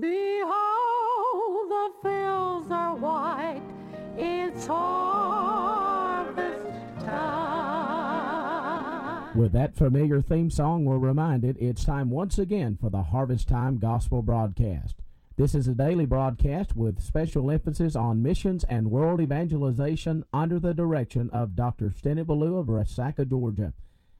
Behold, the fields are white. It's harvest time. With that familiar theme song, we're reminded it's time once again for the Harvest Time Gospel broadcast. This is a daily broadcast with special emphasis on missions and world evangelization under the direction of Dr. Stennett Ballou of Resaca, Georgia.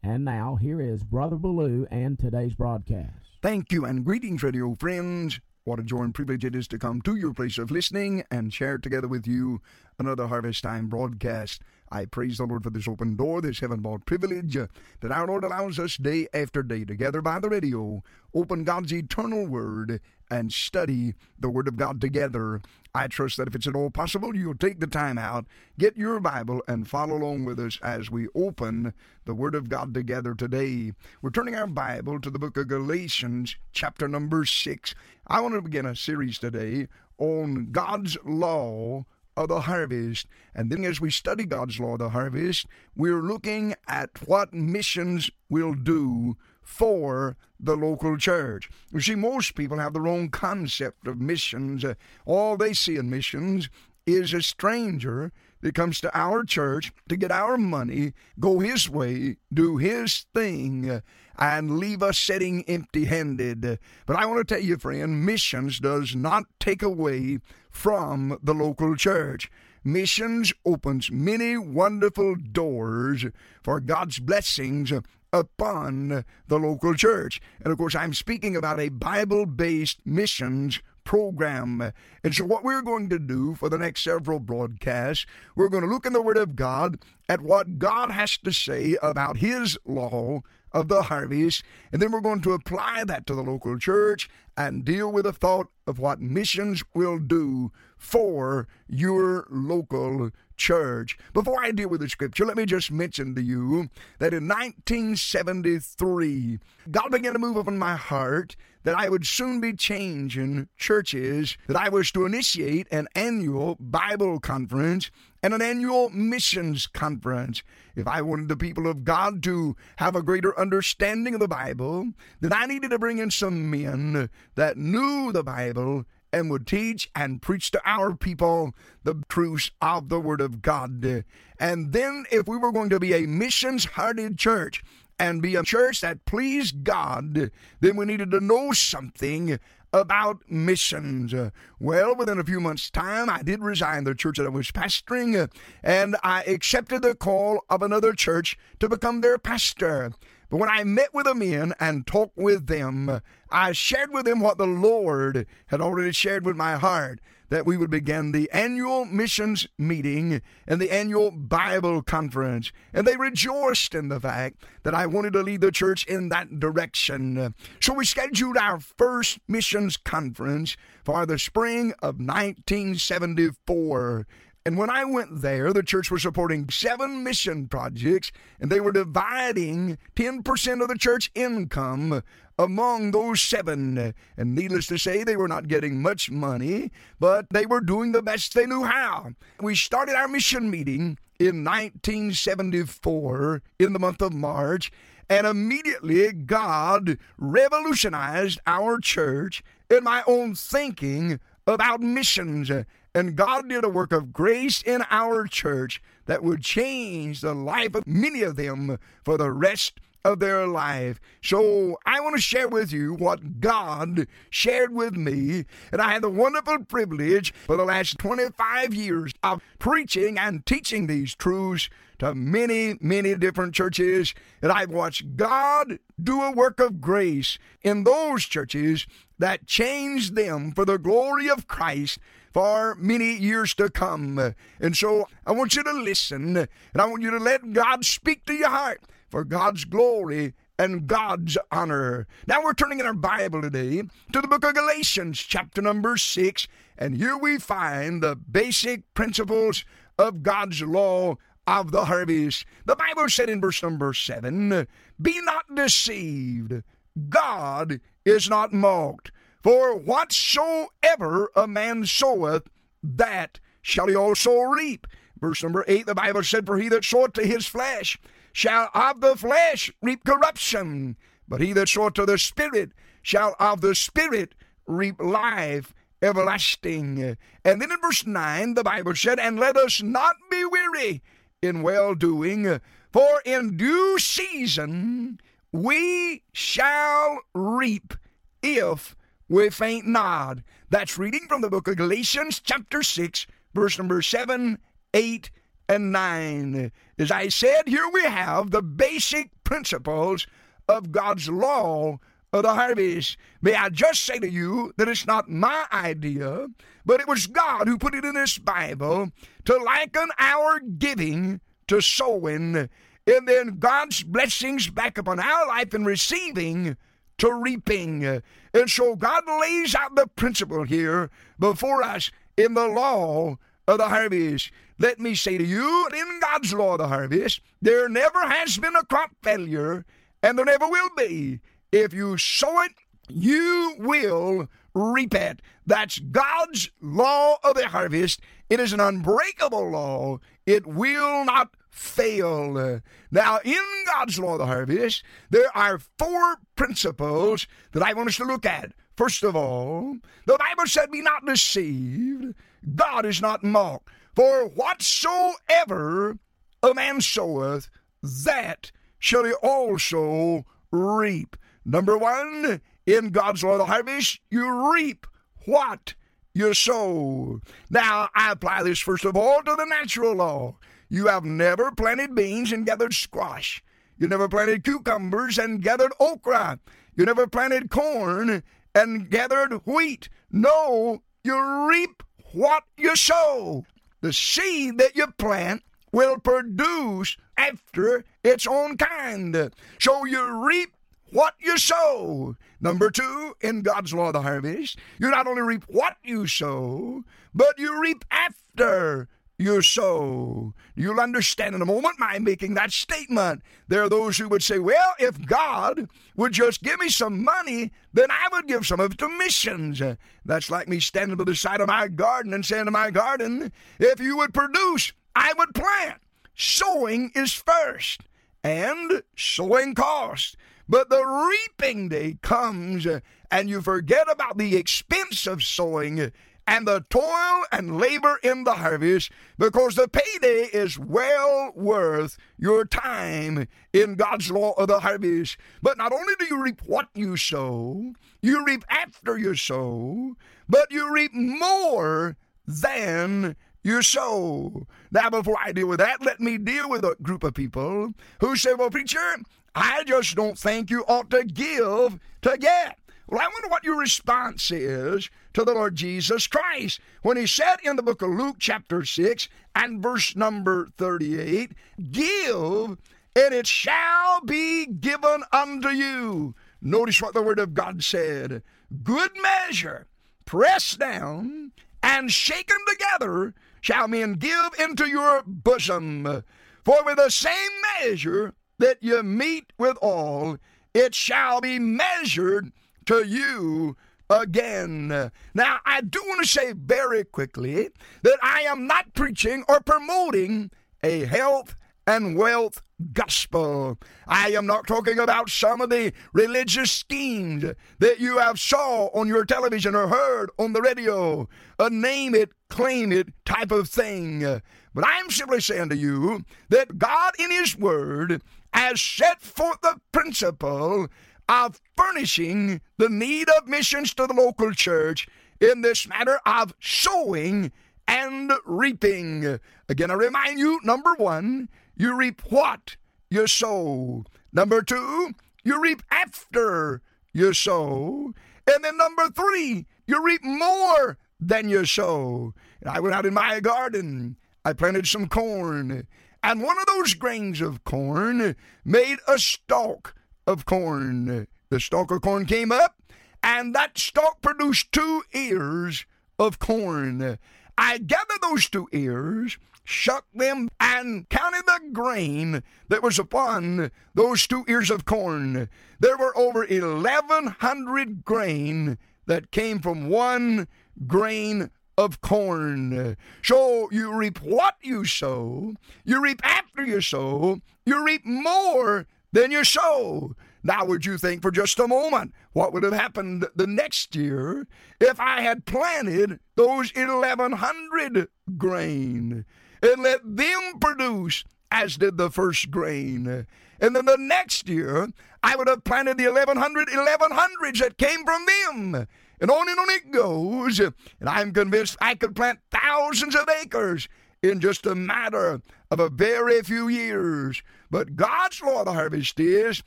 And now, here is Brother Ballou and today's broadcast. Thank you and greetings, radio friends. What a joy and privilege it is to come to your place of listening and share together with you another Harvest Time broadcast. I praise the Lord for this open door, this heaven bought privilege uh, that our Lord allows us day after day together by the radio, open God's eternal word and study the Word of God together. I trust that if it's at all possible, you'll take the time out, get your Bible, and follow along with us as we open the Word of God together today. We're turning our Bible to the book of Galatians, chapter number 6. I want to begin a series today on God's law of the harvest. And then as we study God's law of the harvest, we're looking at what missions will do for the local church. You see, most people have the wrong concept of missions. Uh, all they see in missions is a stranger that comes to our church to get our money, go his way, do his thing, uh, and leave us sitting empty handed. But I want to tell you, friend, missions does not take away from the local church. Missions opens many wonderful doors for God's blessings upon the local church. And of course, I'm speaking about a Bible based missions program. And so, what we're going to do for the next several broadcasts, we're going to look in the Word of God at what God has to say about His law of the harvest, and then we're going to apply that to the local church and deal with the thought of what missions will do for your local church. Before I deal with the scripture, let me just mention to you that in 1973, God began to move upon my heart that I would soon be changing churches, that I was to initiate an annual Bible conference and an annual missions conference. If I wanted the people of God to have a greater understanding of the Bible, then I needed to bring in some men that knew the Bible and would teach and preach to our people the truths of the Word of God. And then, if we were going to be a missions hearted church, and be a church that pleased God, then we needed to know something about missions. Well, within a few months' time, I did resign the church that I was pastoring, and I accepted the call of another church to become their pastor. But when I met with the men and talked with them, I shared with them what the Lord had already shared with my heart that we would begin the annual missions meeting and the annual Bible conference. And they rejoiced in the fact that I wanted to lead the church in that direction. So we scheduled our first missions conference for the spring of 1974. And when I went there, the church was supporting seven mission projects, and they were dividing 10% of the church income among those seven. And needless to say, they were not getting much money, but they were doing the best they knew how. We started our mission meeting in 1974 in the month of March, and immediately God revolutionized our church in my own thinking about missions. And God did a work of grace in our church that would change the life of many of them for the rest of their life. So I want to share with you what God shared with me. And I had the wonderful privilege for the last 25 years of preaching and teaching these truths to many, many different churches. And I've watched God do a work of grace in those churches that changed them for the glory of Christ for many years to come. And so I want you to listen, and I want you to let God speak to your heart for God's glory and God's honor. Now we're turning in our Bible today to the book of Galatians, chapter number 6, and here we find the basic principles of God's law of the harvest. The Bible said in verse number 7 Be not deceived, God is not mocked. For whatsoever a man soweth, that shall he also reap. Verse number 8, the Bible said, For he that soweth to his flesh shall of the flesh reap corruption, but he that soweth to the Spirit shall of the Spirit reap life everlasting. And then in verse 9, the Bible said, And let us not be weary in well doing, for in due season we shall reap if we faint not. That's reading from the book of Galatians, chapter 6, verse number 7, 8, and 9. As I said, here we have the basic principles of God's law of the harvest. May I just say to you that it's not my idea, but it was God who put it in this Bible to liken our giving to sowing, and then God's blessings back upon our life and receiving to reaping. And so God lays out the principle here before us in the law of the harvest. Let me say to you, in God's law of the harvest, there never has been a crop failure, and there never will be. If you sow it, you will reap it. That's God's law of the harvest. It is an unbreakable law. It will not fail. Now, in God's law of the harvest, there are four principles that I want us to look at. First of all, the Bible said, Be not deceived. God is not mocked. For whatsoever a man soweth, that shall he also reap. Number one, in God's law of the harvest, you reap what you sow. Now, I apply this first of all to the natural law. You have never planted beans and gathered squash. You never planted cucumbers and gathered okra. You never planted corn and gathered wheat. No, you reap what you sow. The seed that you plant will produce after its own kind. So you reap what you sow. Number two, in God's law of the harvest, you not only reap what you sow, but you reap after you sow. You'll understand in a moment my making that statement. There are those who would say, well, if God would just give me some money, then I would give some of it to missions. That's like me standing by the side of my garden and saying to my garden, if you would produce, I would plant. Sowing is first, and sowing costs. But the reaping day comes, and you forget about the expense of sowing and the toil and labor in the harvest because the payday is well worth your time in God's law of the harvest. But not only do you reap what you sow, you reap after you sow, but you reap more than you sow. Now, before I deal with that, let me deal with a group of people who say, Well, preacher, I just don't think you ought to give to get. Well, I wonder what your response is to the Lord Jesus Christ when he said in the book of Luke, chapter 6, and verse number 38, Give, and it shall be given unto you. Notice what the Word of God said Good measure, pressed down, and shaken together, shall men give into your bosom. For with the same measure that you meet withal, it shall be measured to you again. Now, I do want to say very quickly that I am not preaching or promoting a health and wealth gospel. I am not talking about some of the religious schemes that you have saw on your television or heard on the radio, a name it, claim it type of thing. But I'm simply saying to you that God in His Word has set forth the principle of furnishing the need of missions to the local church in this matter of sowing and reaping. Again, I remind you number one, you reap what you sow. Number two, you reap after you sow. And then number three, you reap more than you sow. And I went out in my garden, I planted some corn, and one of those grains of corn made a stalk of corn. The stalk of corn came up, and that stalk produced two ears of corn. I gathered those two ears, shook them, and counted the grain that was upon those two ears of corn. There were over 1,100 grain that came from one grain of corn. So you reap what you sow, you reap after you sow, you reap more than you sow. Now, would you think for just a moment what would have happened the next year if I had planted those 1100 grain and let them produce as did the first grain. And then the next year, I would have planted the 1100 1100s that came from them. And on and on it goes. And I'm convinced I could plant thousands of acres in just a matter of a very few years. But God's law of the harvest is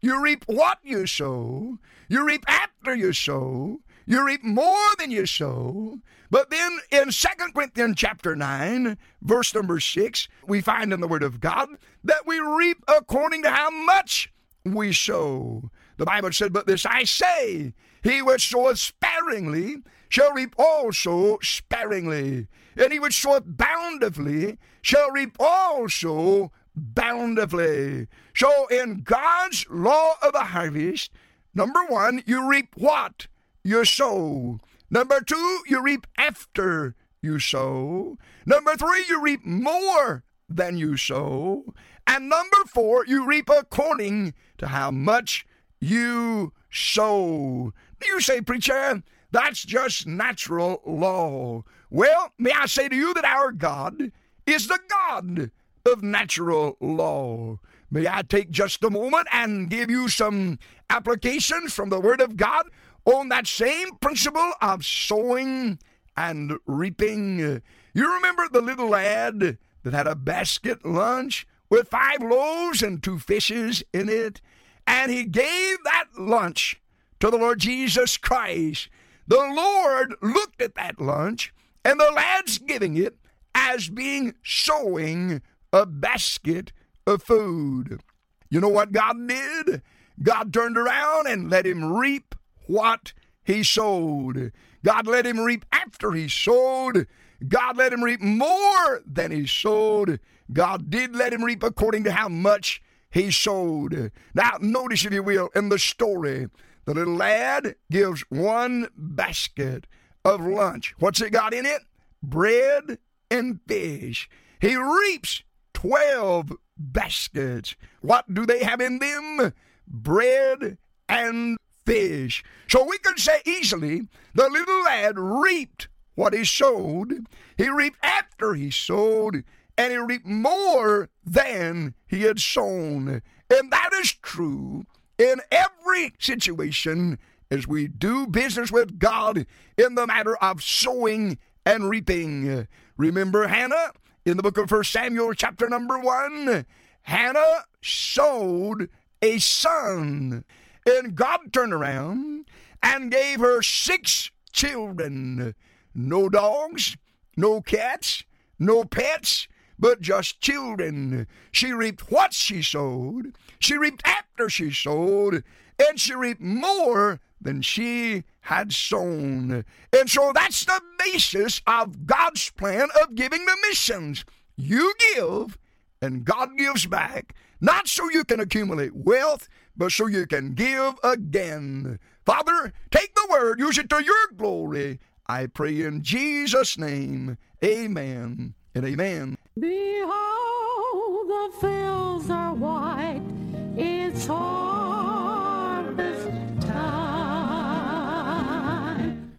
you reap what you sow, you reap after you sow, you reap more than you sow. But then in Second Corinthians chapter 9, verse number 6, we find in the Word of God that we reap according to how much we sow. The Bible said, But this I say, he which soweth sparingly shall reap also sparingly, and he which soweth bountifully shall reap also bountifully. So in God's law of the harvest, number one, you reap what? You sow. Number two, you reap after you sow. Number three, you reap more than you sow. And number four, you reap according to how much you sow. You say, preacher, that's just natural law. Well, may I say to you that our God is the God of natural law. May I take just a moment and give you some applications from the Word of God on that same principle of sowing and reaping. You remember the little lad that had a basket lunch with five loaves and two fishes in it? And he gave that lunch to the Lord Jesus Christ. The Lord looked at that lunch and the lad's giving it as being sowing a basket of food. You know what God did? God turned around and let him reap what he sowed. God let him reap after he sowed. God let him reap more than he sowed. God did let him reap according to how much he sowed. Now, notice, if you will, in the story, the little lad gives one basket of lunch. What's it got in it? Bread and fish. He reaps 12 baskets. What do they have in them? Bread and fish. So we can say easily the little lad reaped what he sowed. He reaped after he sowed, and he reaped more than he had sown. And that is true in every situation as we do business with God in the matter of sowing and reaping. Remember Hannah in the book of First Samuel, chapter number 1? Hannah sowed a son. And God turned around and gave her six children. No dogs, no cats, no pets, but just children. She reaped what she sowed. She reaped after she sowed. And she reaped more than she had sown. And so that's the basis of God's plan of giving the missions. You give, and God gives back. Not so you can accumulate wealth, but so you can give again. Father, take the word, use it to your glory. I pray in Jesus' name. Amen and amen. Behold, the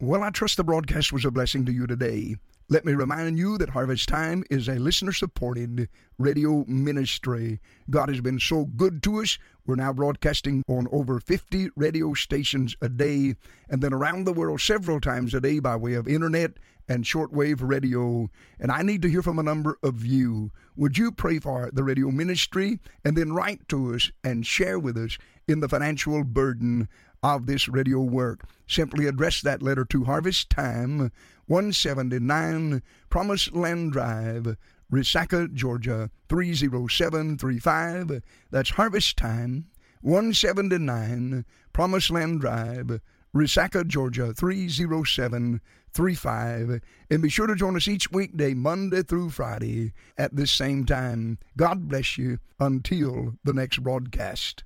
Well, I trust the broadcast was a blessing to you today. Let me remind you that Harvest Time is a listener supported radio ministry. God has been so good to us. We're now broadcasting on over 50 radio stations a day and then around the world several times a day by way of internet and shortwave radio. And I need to hear from a number of you. Would you pray for the radio ministry and then write to us and share with us in the financial burden of this radio work? Simply address that letter to Harvest Time, 179 Promised Land Drive, Resaca, Georgia 30735. That's Harvest Time, 179 Promised Land Drive, Resaca, Georgia 30735. And be sure to join us each weekday, Monday through Friday, at this same time. God bless you until the next broadcast.